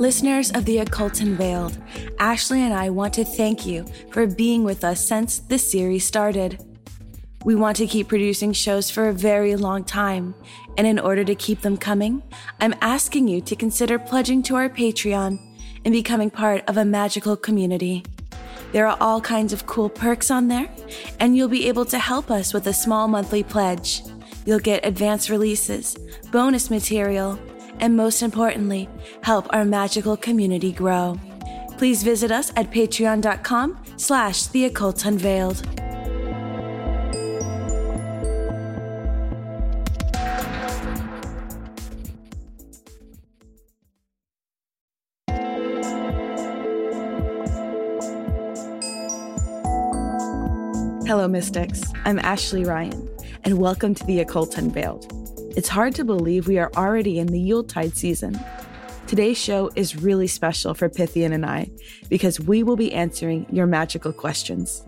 Listeners of the Occult Unveiled, Ashley and I want to thank you for being with us since this series started. We want to keep producing shows for a very long time, and in order to keep them coming, I'm asking you to consider pledging to our Patreon and becoming part of a magical community. There are all kinds of cool perks on there, and you'll be able to help us with a small monthly pledge. You'll get advance releases, bonus material, and most importantly, help our magical community grow. Please visit us at patreon.com slash the occult unveiled. Hello, Mystics. I'm Ashley Ryan, and welcome to the Occult Unveiled. It's hard to believe we are already in the Yuletide season. Today's show is really special for Pythian and I because we will be answering your magical questions.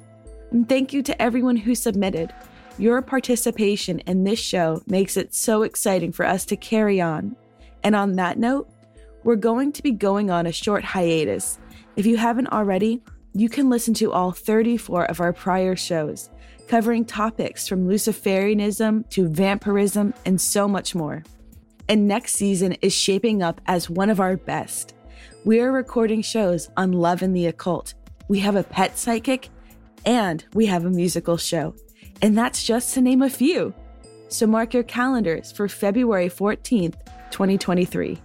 And thank you to everyone who submitted. Your participation in this show makes it so exciting for us to carry on. And on that note, we're going to be going on a short hiatus. If you haven't already, you can listen to all 34 of our prior shows, covering topics from Luciferianism to vampirism and so much more. And next season is shaping up as one of our best. We are recording shows on love and the occult. We have a pet psychic and we have a musical show. And that's just to name a few. So mark your calendars for February 14th, 2023.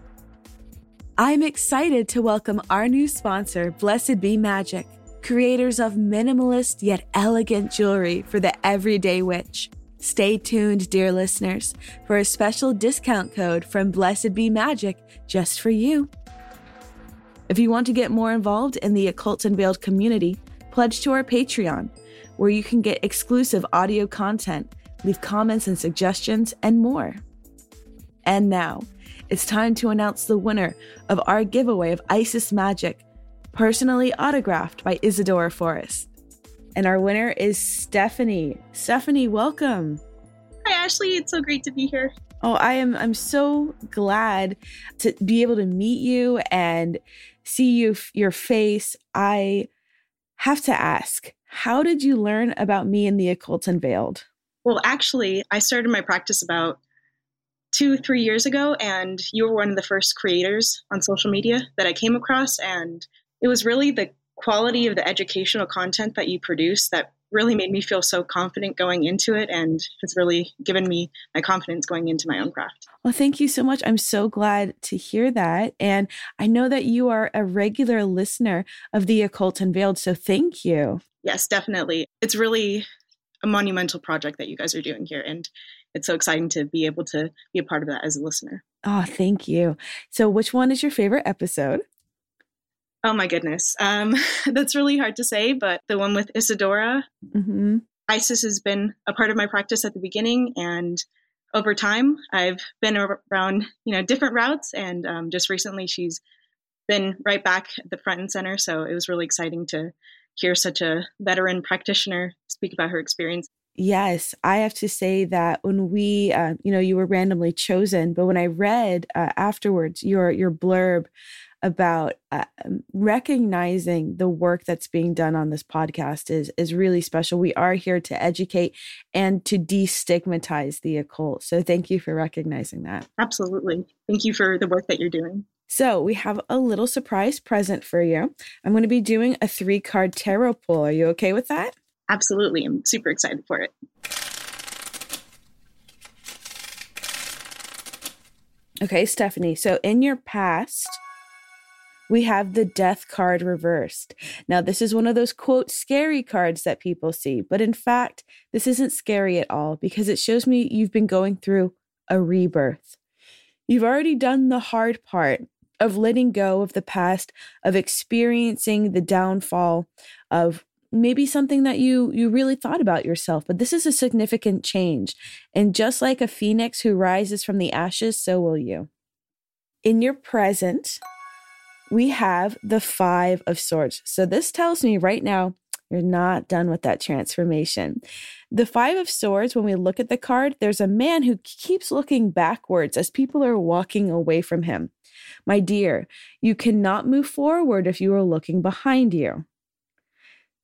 I'm excited to welcome our new sponsor, Blessed Be Magic creators of minimalist yet elegant jewelry for the everyday witch. Stay tuned, dear listeners, for a special discount code from Blessed Be Magic just for you. If you want to get more involved in the Occult Unveiled community, pledge to our Patreon, where you can get exclusive audio content, leave comments and suggestions, and more. And now, it's time to announce the winner of our giveaway of Isis Magic personally autographed by Isidora Forrest. And our winner is Stephanie. Stephanie, welcome. Hi Ashley, it's so great to be here. Oh, I am I'm so glad to be able to meet you and see you your face. I have to ask, how did you learn about me and the occult unveiled? Well, actually, I started my practice about two, three years ago, and you were one of the first creators on social media that I came across. And it was really the quality of the educational content that you produce that really made me feel so confident going into it and has really given me my confidence going into my own craft. Well, thank you so much. I'm so glad to hear that. And I know that you are a regular listener of the Occult Unveiled. So thank you. Yes, definitely. It's really a monumental project that you guys are doing here. And it's so exciting to be able to be a part of that as a listener. Oh, thank you. So, which one is your favorite episode? Oh my goodness. Um, that's really hard to say, but the one with Isidora, mm-hmm. Isis has been a part of my practice at the beginning, and over time, I've been around you know different routes, and um, just recently, she's been right back at the front and center. So it was really exciting to hear such a veteran practitioner speak about her experience. Yes, I have to say that when we, uh, you know, you were randomly chosen, but when I read uh, afterwards your your blurb about uh, um, recognizing the work that's being done on this podcast is is really special. We are here to educate and to destigmatize the occult. So thank you for recognizing that. Absolutely. Thank you for the work that you're doing. So, we have a little surprise present for you. I'm going to be doing a three card tarot pull. Are you okay with that? Absolutely. I'm super excited for it. Okay, Stephanie. So, in your past, we have the death card reversed. Now, this is one of those quote scary cards that people see, but in fact, this isn't scary at all because it shows me you've been going through a rebirth. You've already done the hard part of letting go of the past, of experiencing the downfall of maybe something that you you really thought about yourself but this is a significant change and just like a phoenix who rises from the ashes so will you in your present we have the Five of Swords. So this tells me right now You're not done with that transformation. The Five of Swords, when we look at the card, there's a man who keeps looking backwards as people are walking away from him. My dear, you cannot move forward if you are looking behind you.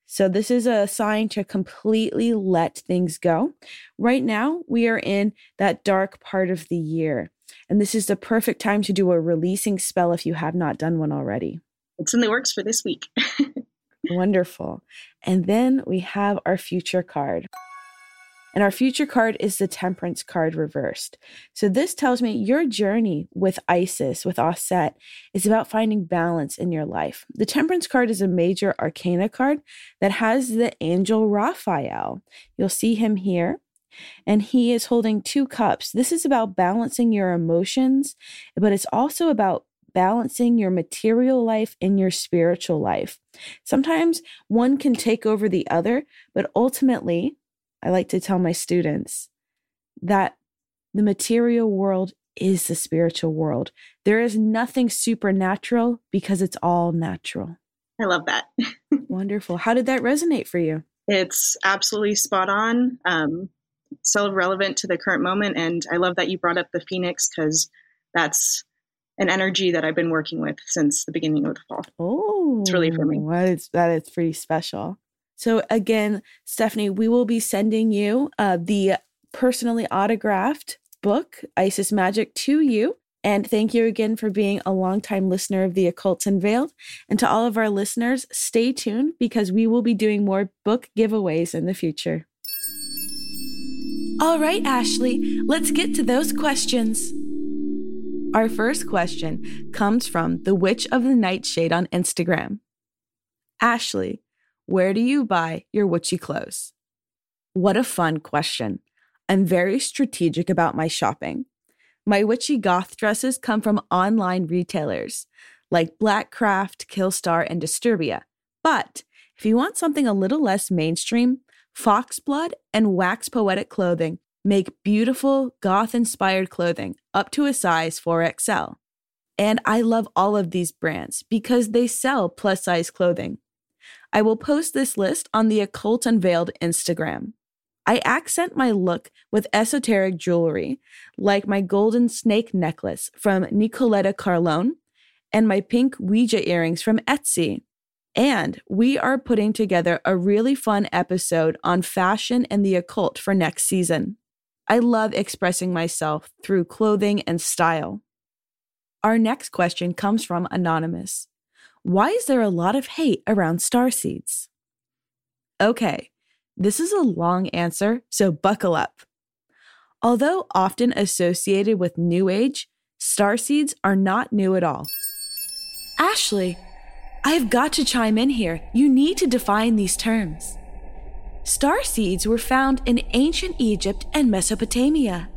So, this is a sign to completely let things go. Right now, we are in that dark part of the year. And this is the perfect time to do a releasing spell if you have not done one already. It's in the works for this week. Wonderful. And then we have our future card. And our future card is the Temperance card reversed. So this tells me your journey with Isis, with Aset, is about finding balance in your life. The Temperance card is a major arcana card that has the angel Raphael. You'll see him here. And he is holding two cups. This is about balancing your emotions, but it's also about balancing your material life and your spiritual life. Sometimes one can take over the other, but ultimately, I like to tell my students that the material world is the spiritual world. There is nothing supernatural because it's all natural. I love that. Wonderful. How did that resonate for you? It's absolutely spot on. Um, so relevant to the current moment. And I love that you brought up the Phoenix because that's an energy that I've been working with since the beginning of the fall. Oh, it's really for me. That is, that is pretty special. So, again, Stephanie, we will be sending you uh, the personally autographed book, Isis Magic, to you. And thank you again for being a longtime listener of The Occults Unveiled. And to all of our listeners, stay tuned because we will be doing more book giveaways in the future. All right, Ashley, let's get to those questions. Our first question comes from the Witch of the Nightshade on Instagram. Ashley, where do you buy your witchy clothes? What a fun question. I'm very strategic about my shopping. My witchy goth dresses come from online retailers like Blackcraft, Killstar, and Disturbia. But if you want something a little less mainstream, Foxblood and Wax Poetic Clothing make beautiful goth inspired clothing up to a size 4XL. And I love all of these brands because they sell plus size clothing. I will post this list on the Occult Unveiled Instagram. I accent my look with esoteric jewelry, like my golden snake necklace from Nicoletta Carlone and my pink Ouija earrings from Etsy. And we are putting together a really fun episode on fashion and the occult for next season. I love expressing myself through clothing and style. Our next question comes from Anonymous Why is there a lot of hate around star seeds? Okay, this is a long answer, so buckle up. Although often associated with New Age, star seeds are not new at all. Ashley, I've got to chime in here. You need to define these terms. Star seeds were found in ancient Egypt and Mesopotamia.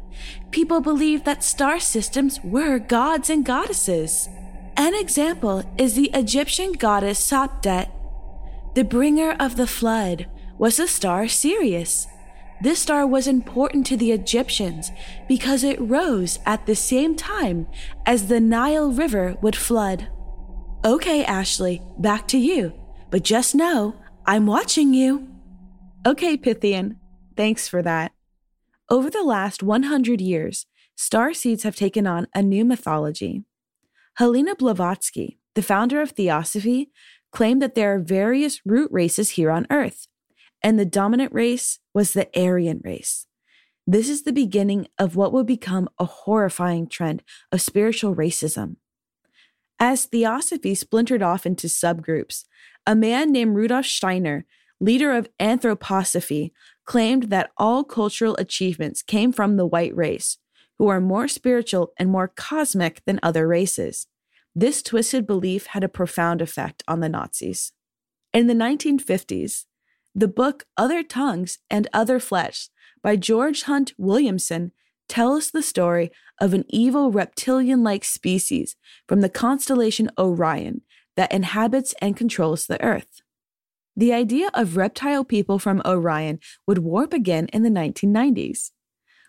People believed that star systems were gods and goddesses. An example is the Egyptian goddess Sopdet. The bringer of the flood was the star Sirius. This star was important to the Egyptians because it rose at the same time as the Nile River would flood. Okay, Ashley, back to you. But just know, I'm watching you. Okay, Pythian, thanks for that. Over the last 100 years, star seeds have taken on a new mythology. Helena Blavatsky, the founder of Theosophy, claimed that there are various root races here on Earth, and the dominant race was the Aryan race. This is the beginning of what would become a horrifying trend of spiritual racism. As Theosophy splintered off into subgroups, a man named Rudolf Steiner leader of anthroposophy, claimed that all cultural achievements came from the white race, who are more spiritual and more cosmic than other races. This twisted belief had a profound effect on the Nazis. In the 1950s, the book Other Tongues and Other Flesh by George Hunt Williamson tells the story of an evil reptilian like species from the constellation Orion that inhabits and controls the Earth. The idea of reptile people from Orion would warp again in the 1990s.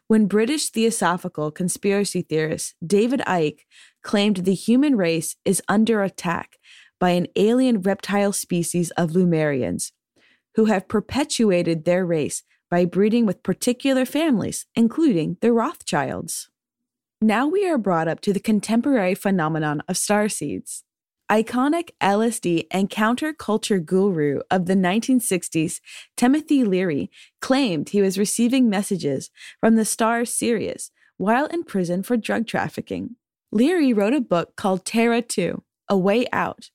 When British theosophical conspiracy theorist David Icke claimed the human race is under attack by an alien reptile species of Lemurians, who have perpetuated their race by breeding with particular families, including the Rothschilds. Now we are brought up to the contemporary phenomenon of starseeds. Iconic LSD and counterculture guru of the 1960s, Timothy Leary, claimed he was receiving messages from the star Sirius while in prison for drug trafficking. Leary wrote a book called Terra 2 A Way Out.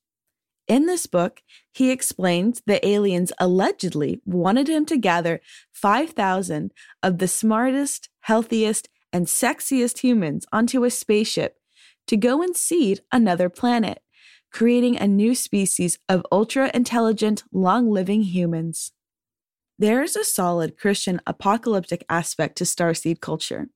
In this book, he explains the aliens allegedly wanted him to gather 5,000 of the smartest, healthiest, and sexiest humans onto a spaceship to go and seed another planet creating a new species of ultra intelligent, long living humans. There is a solid Christian apocalyptic aspect to starseed culture.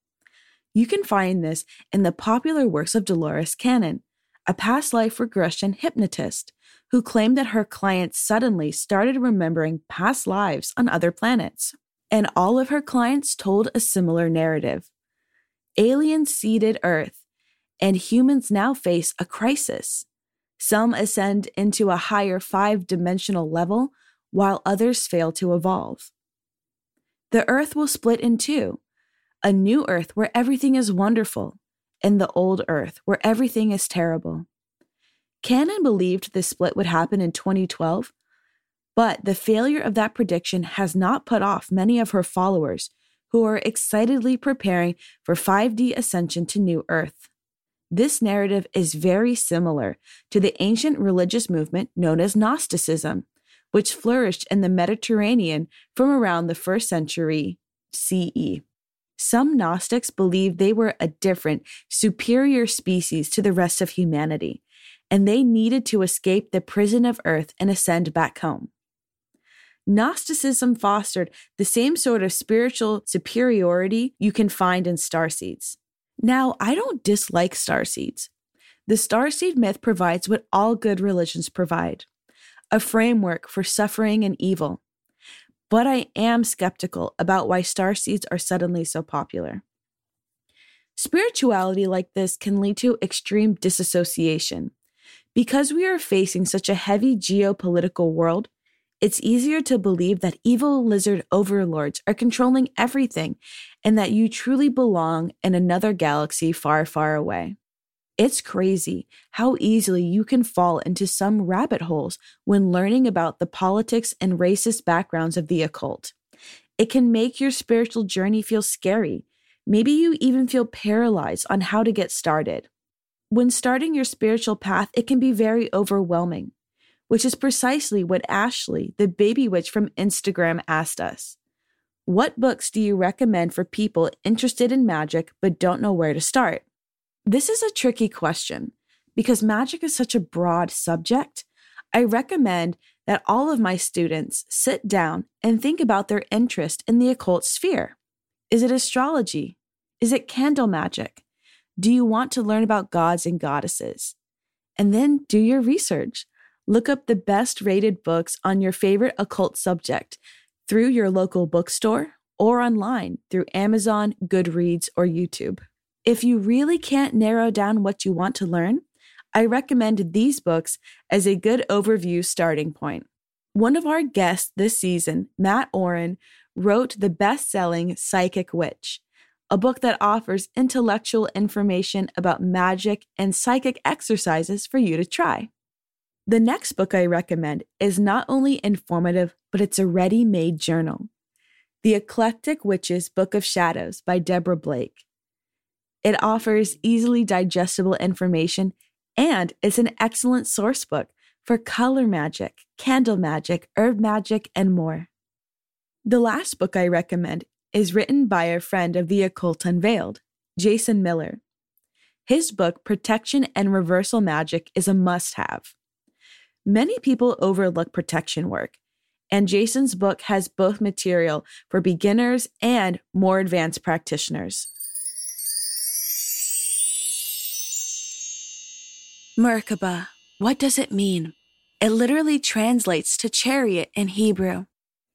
You can find this in the popular works of Dolores Cannon, a past life regression hypnotist who claimed that her clients suddenly started remembering past lives on other planets. And all of her clients told a similar narrative. Aliens seeded Earth, and humans now face a crisis. Some ascend into a higher five dimensional level, while others fail to evolve. The earth will split in two a new earth where everything is wonderful, and the old earth where everything is terrible. Cannon believed this split would happen in 2012, but the failure of that prediction has not put off many of her followers who are excitedly preparing for 5D ascension to New Earth. This narrative is very similar to the ancient religious movement known as Gnosticism, which flourished in the Mediterranean from around the first century CE. Some Gnostics believed they were a different, superior species to the rest of humanity, and they needed to escape the prison of earth and ascend back home. Gnosticism fostered the same sort of spiritual superiority you can find in starseeds. Now, I don't dislike star seeds. The starseed myth provides what all good religions provide a framework for suffering and evil. But I am skeptical about why star seeds are suddenly so popular. Spirituality like this can lead to extreme disassociation. Because we are facing such a heavy geopolitical world, it's easier to believe that evil lizard overlords are controlling everything and that you truly belong in another galaxy far, far away. It's crazy how easily you can fall into some rabbit holes when learning about the politics and racist backgrounds of the occult. It can make your spiritual journey feel scary. Maybe you even feel paralyzed on how to get started. When starting your spiritual path, it can be very overwhelming which is precisely what Ashley, the baby witch from Instagram, asked us. What books do you recommend for people interested in magic but don't know where to start? This is a tricky question because magic is such a broad subject. I recommend that all of my students sit down and think about their interest in the occult sphere. Is it astrology? Is it candle magic? Do you want to learn about gods and goddesses? And then do your research. Look up the best rated books on your favorite occult subject through your local bookstore or online through Amazon, Goodreads, or YouTube. If you really can't narrow down what you want to learn, I recommend these books as a good overview starting point. One of our guests this season, Mat Auryn, wrote the best selling Psychic Witch, a book that offers intellectual information about magic and psychic exercises for you to try. The next book I recommend is not only informative, but it's a ready made journal The Eclectic Witch's Book of Shadows by Deborah Blake. It offers easily digestible information and is an excellent source book for color magic, candle magic, herb magic, and more. The last book I recommend is written by a friend of the occult unveiled, Jason Miller. His book, Protection and Reversal Magic, is a must have. Many people overlook protection work, and Jason's book has both material for beginners and more advanced practitioners. Merkaba, what does it mean? It literally translates to chariot in Hebrew.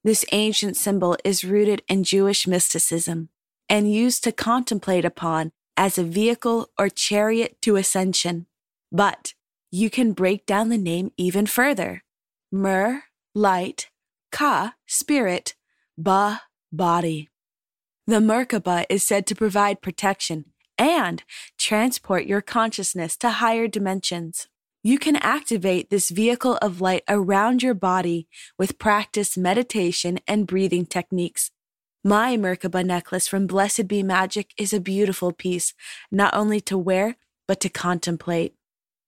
This ancient symbol is rooted in Jewish mysticism and used to contemplate upon as a vehicle or chariot to ascension. But you can break down the name even further. Mer, light, Ka, spirit, Ba, body. The Merkaba is said to provide protection and transport your consciousness to higher dimensions. You can activate this vehicle of light around your body with practice meditation and breathing techniques. My Merkaba necklace from Blessed Be Magic is a beautiful piece, not only to wear, but to contemplate.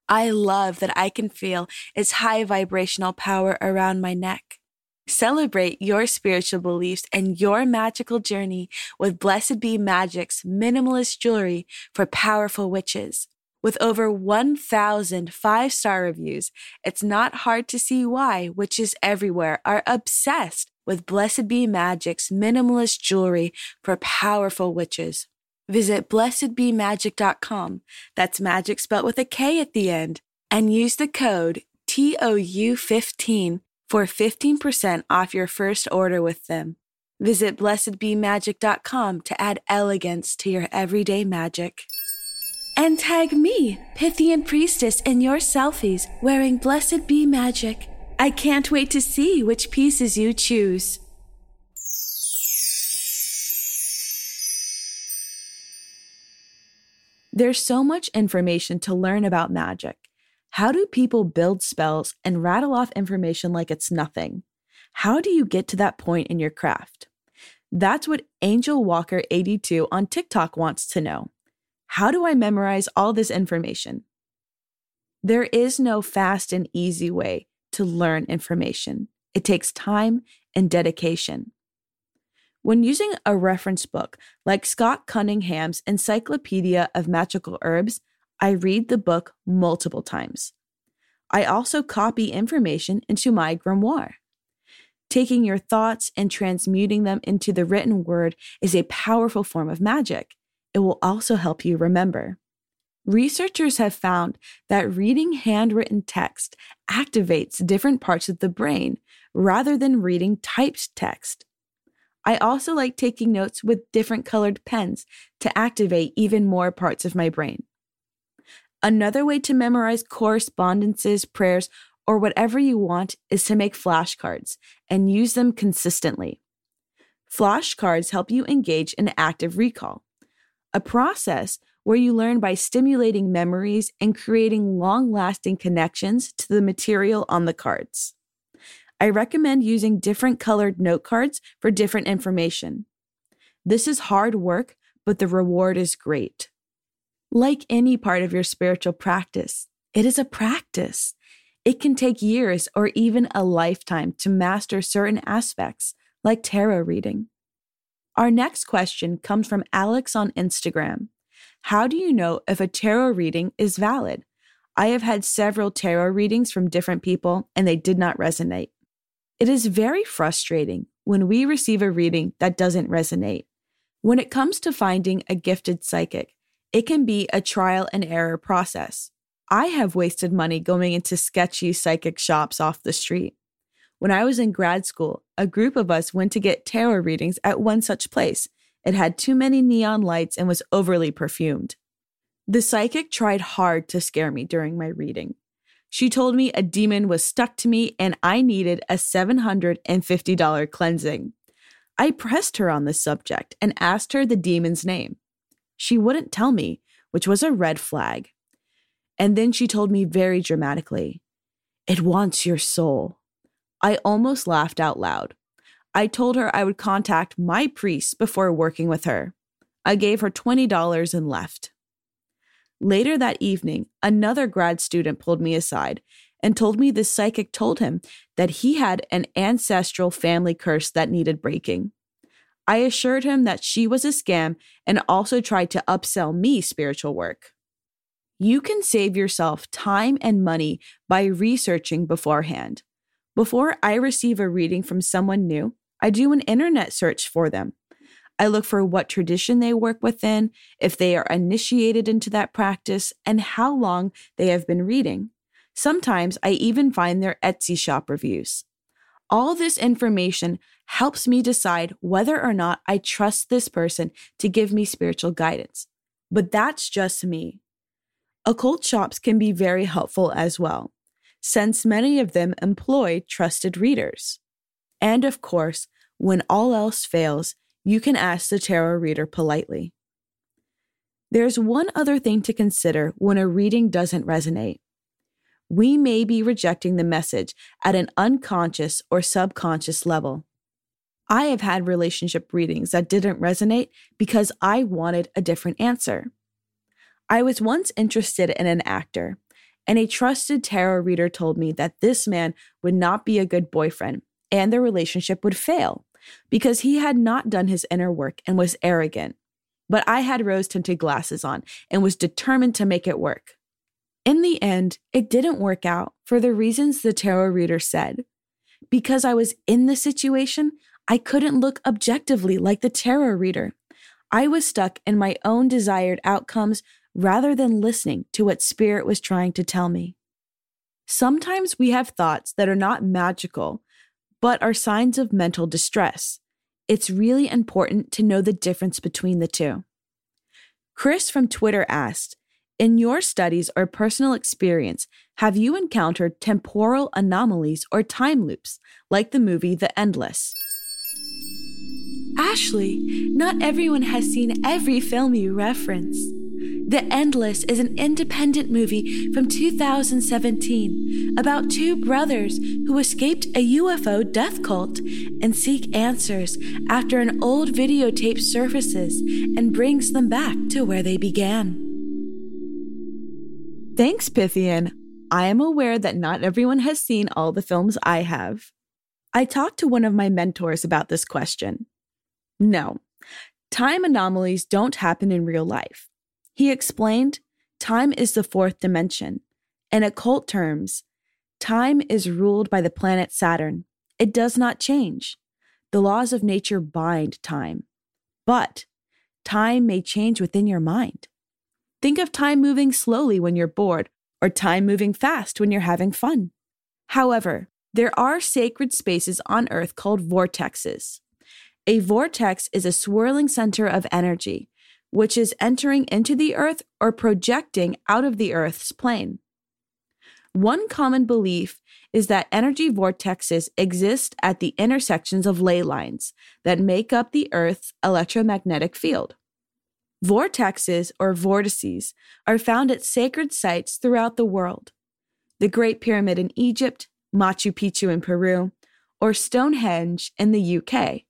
I love that I can feel its high vibrational power around my neck. Celebrate your spiritual beliefs and your magical journey with Blessed Be Magic's minimalist jewelry for powerful witches. With over 1,000 five star reviews, it's not hard to see why witches everywhere are obsessed with Blessed Be Magic's minimalist jewelry for powerful witches. Visit blessedbemagic.com, that's magic spelled with a K at the end, and use the code TOU15 for 15% off your first order with them. Visit blessedbemagic.com to add elegance to your everyday magic. And tag me, Pythian Priestess, in your selfies wearing Blessed Be Magic. I can't wait to see which pieces you choose. There's so much information to learn about magic. How do people build spells and rattle off information like it's nothing? How do you get to that point in your craft? That's what Angel Walker 82 on TikTok wants to know. How do I memorize all this information? There is no fast and easy way to learn information. It takes time and dedication. When using a reference book like Scott Cunningham's Encyclopedia of Magical Herbs, I read the book multiple times. I also copy information into my grimoire. Taking your thoughts and transmuting them into the written word is a powerful form of magic it will also help you remember. Researchers have found that reading handwritten text activates different parts of the brain rather than reading typed text. I also like taking notes with different colored pens to activate even more parts of my brain. Another way to memorize correspondences, prayers, or whatever you want is to make flashcards and use them consistently. Flashcards help you engage in active recall a process where you learn by stimulating memories and creating long lasting connections to the material on the cards. I recommend using different colored note cards for different information. This is hard work, but the reward is great. Like any part of your spiritual practice, it is a practice. It can take years or even a lifetime to master certain aspects, like tarot reading. Our next question comes from Alex on Instagram. How do you know if a tarot reading is valid? I have had several tarot readings from different people and they did not resonate. It is very frustrating when we receive a reading that doesn't resonate. When it comes to finding a gifted psychic, it can be a trial and error process. I have wasted money going into sketchy psychic shops off the street. When I was in grad school, a group of us went to get tarot readings at one such place. It had too many neon lights and was overly perfumed. The psychic tried hard to scare me during my reading. She told me a demon was stuck to me and I needed a $750 cleansing. I pressed her on the subject and asked her the demon's name. She wouldn't tell me, which was a red flag. And then she told me very dramatically, It wants your soul. I almost laughed out loud. I told her I would contact my priest before working with her. I gave her $20 and left. Later that evening, another grad student pulled me aside and told me the psychic told him that he had an ancestral family curse that needed breaking. I assured him that she was a scam and also tried to upsell me spiritual work. You can save yourself time and money by researching beforehand. Before I receive a reading from someone new, I do an internet search for them. I look for what tradition they work within, if they are initiated into that practice, and how long they have been reading. Sometimes I even find their Etsy shop reviews. All this information helps me decide whether or not I trust this person to give me spiritual guidance. But that's just me. Occult shops can be very helpful as well since many of them employ trusted readers. And of course, when all else fails, you can ask the tarot reader politely. There's one other thing to consider when a reading doesn't resonate. We may be rejecting the message at an unconscious or subconscious level. I have had relationship readings that didn't resonate because I wanted a different answer. I was once interested in an actor, and a trusted tarot reader told me that this man would not be a good boyfriend and the relationship would fail because he had not done his inner work and was arrogant. But I had rose tinted glasses on and was determined to make it work. In the end, it didn't work out for the reasons the tarot reader said. Because I was in the situation, I couldn't look objectively like the tarot reader. I was stuck in my own desired outcomes rather than listening to what Spirit was trying to tell me. Sometimes we have thoughts that are not magical, but are signs of mental distress. It's really important to know the difference between the two. Chris from Twitter asked, in your studies or personal experience, have you encountered temporal anomalies or time loops, like the movie The Endless? Ashley, not everyone has seen every film you reference. The Endless is an independent movie from 2017 about two brothers who escaped a UFO death cult and seek answers after an old videotape surfaces and brings them back to where they began. Thanks, Pythian. I am aware that not everyone has seen all the films I have. I talked to one of my mentors about this question. No, time anomalies don't happen in real life. He explained time is the fourth dimension. In occult terms, time is ruled by the planet Saturn. It does not change. The laws of nature bind time. But time may change within your mind. Think of time moving slowly when you're bored, or time moving fast when you're having fun. However, there are sacred spaces on Earth called vortexes. A vortex is a swirling center of energy which is entering into the earth or projecting out of the earth's plane. One common belief is that energy vortexes exist at the intersections of ley lines that make up the Earth's electromagnetic field. Vortexes or vortices are found at sacred sites throughout the world. The Great Pyramid in Egypt, Machu Picchu in Peru, or Stonehenge in the UK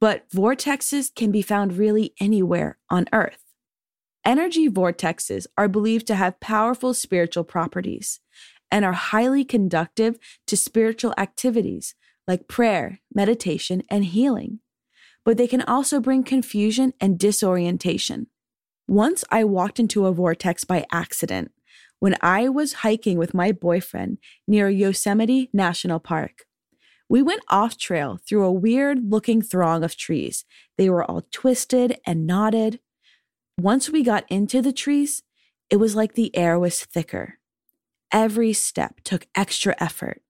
but vortexes can be found really anywhere on Earth. Energy vortexes are believed to have powerful spiritual properties and are highly conductive to spiritual activities like prayer, meditation, and healing. But they can also bring confusion and disorientation. Once I walked into a vortex by accident when I was hiking with my boyfriend near Yosemite National Park. We went off trail through a weird looking throng of trees. They were all twisted and knotted. Once we got into the trees, it was like the air was thicker. Every step took extra effort.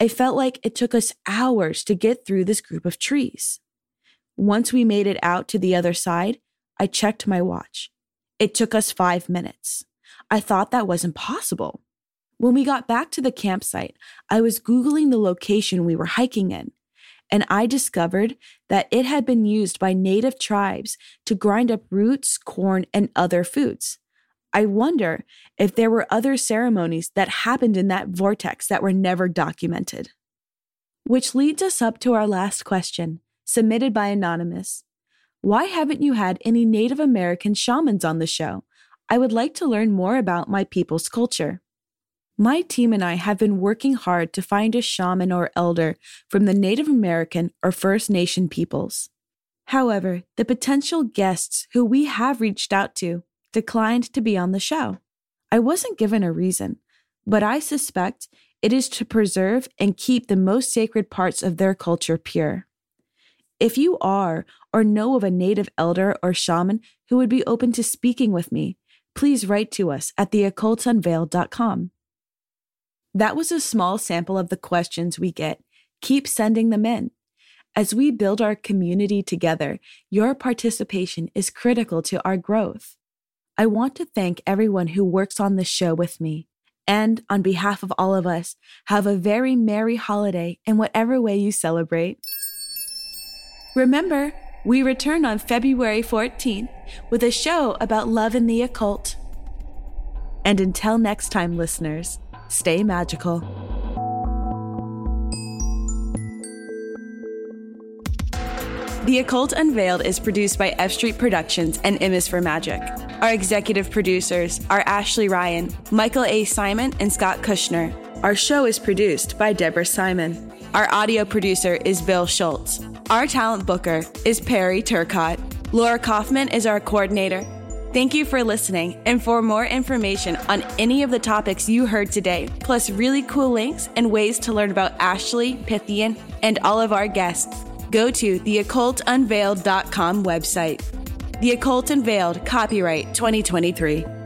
I felt like it took us hours to get through this group of trees. Once we made it out to the other side, I checked my watch. It took us five minutes. I thought that was impossible. When we got back to the campsite, I was Googling the location we were hiking in, and I discovered that it had been used by native tribes to grind up roots, corn, and other foods. I wonder if there were other ceremonies that happened in that vortex that were never documented. Which leads us up to our last question, submitted by Anonymous. Why haven't you had any Native American shamans on the show? I would like to learn more about my people's culture. My team and I have been working hard to find a shaman or elder from the Native American or First Nation peoples. However, the potential guests who we have reached out to declined to be on the show. I wasn't given a reason, but I suspect it is to preserve and keep the most sacred parts of their culture pure. If you are or know of a native elder or shaman who would be open to speaking with me, please write to us at theoccultunveiled.com. That was a small sample of the questions we get. Keep sending them in. As we build our community together, your participation is critical to our growth. I want to thank everyone who works on this show with me And on behalf of all of us, have a very merry holiday in whatever way you celebrate. Remember, we return on February 14th with a show about love and the occult. And until next time, listeners, stay magical. The Occult Unveiled is produced by F Street Productions and M is for Magic. Our executive producers are Ashley Ryan, Michael A. Simon, and Scott Kushner. Our show is produced by Deborah Simon. Our audio producer is Bill Schultz. Our talent booker is Perry Turcott. Laura Kaufman is our coordinator. Thank you for listening. And for more information on any of the topics you heard today, plus really cool links and ways to learn about Ashley, Pythian, and all of our guests, go to theoccultunveiled.com website. The Occult Unveiled, copyright 2023.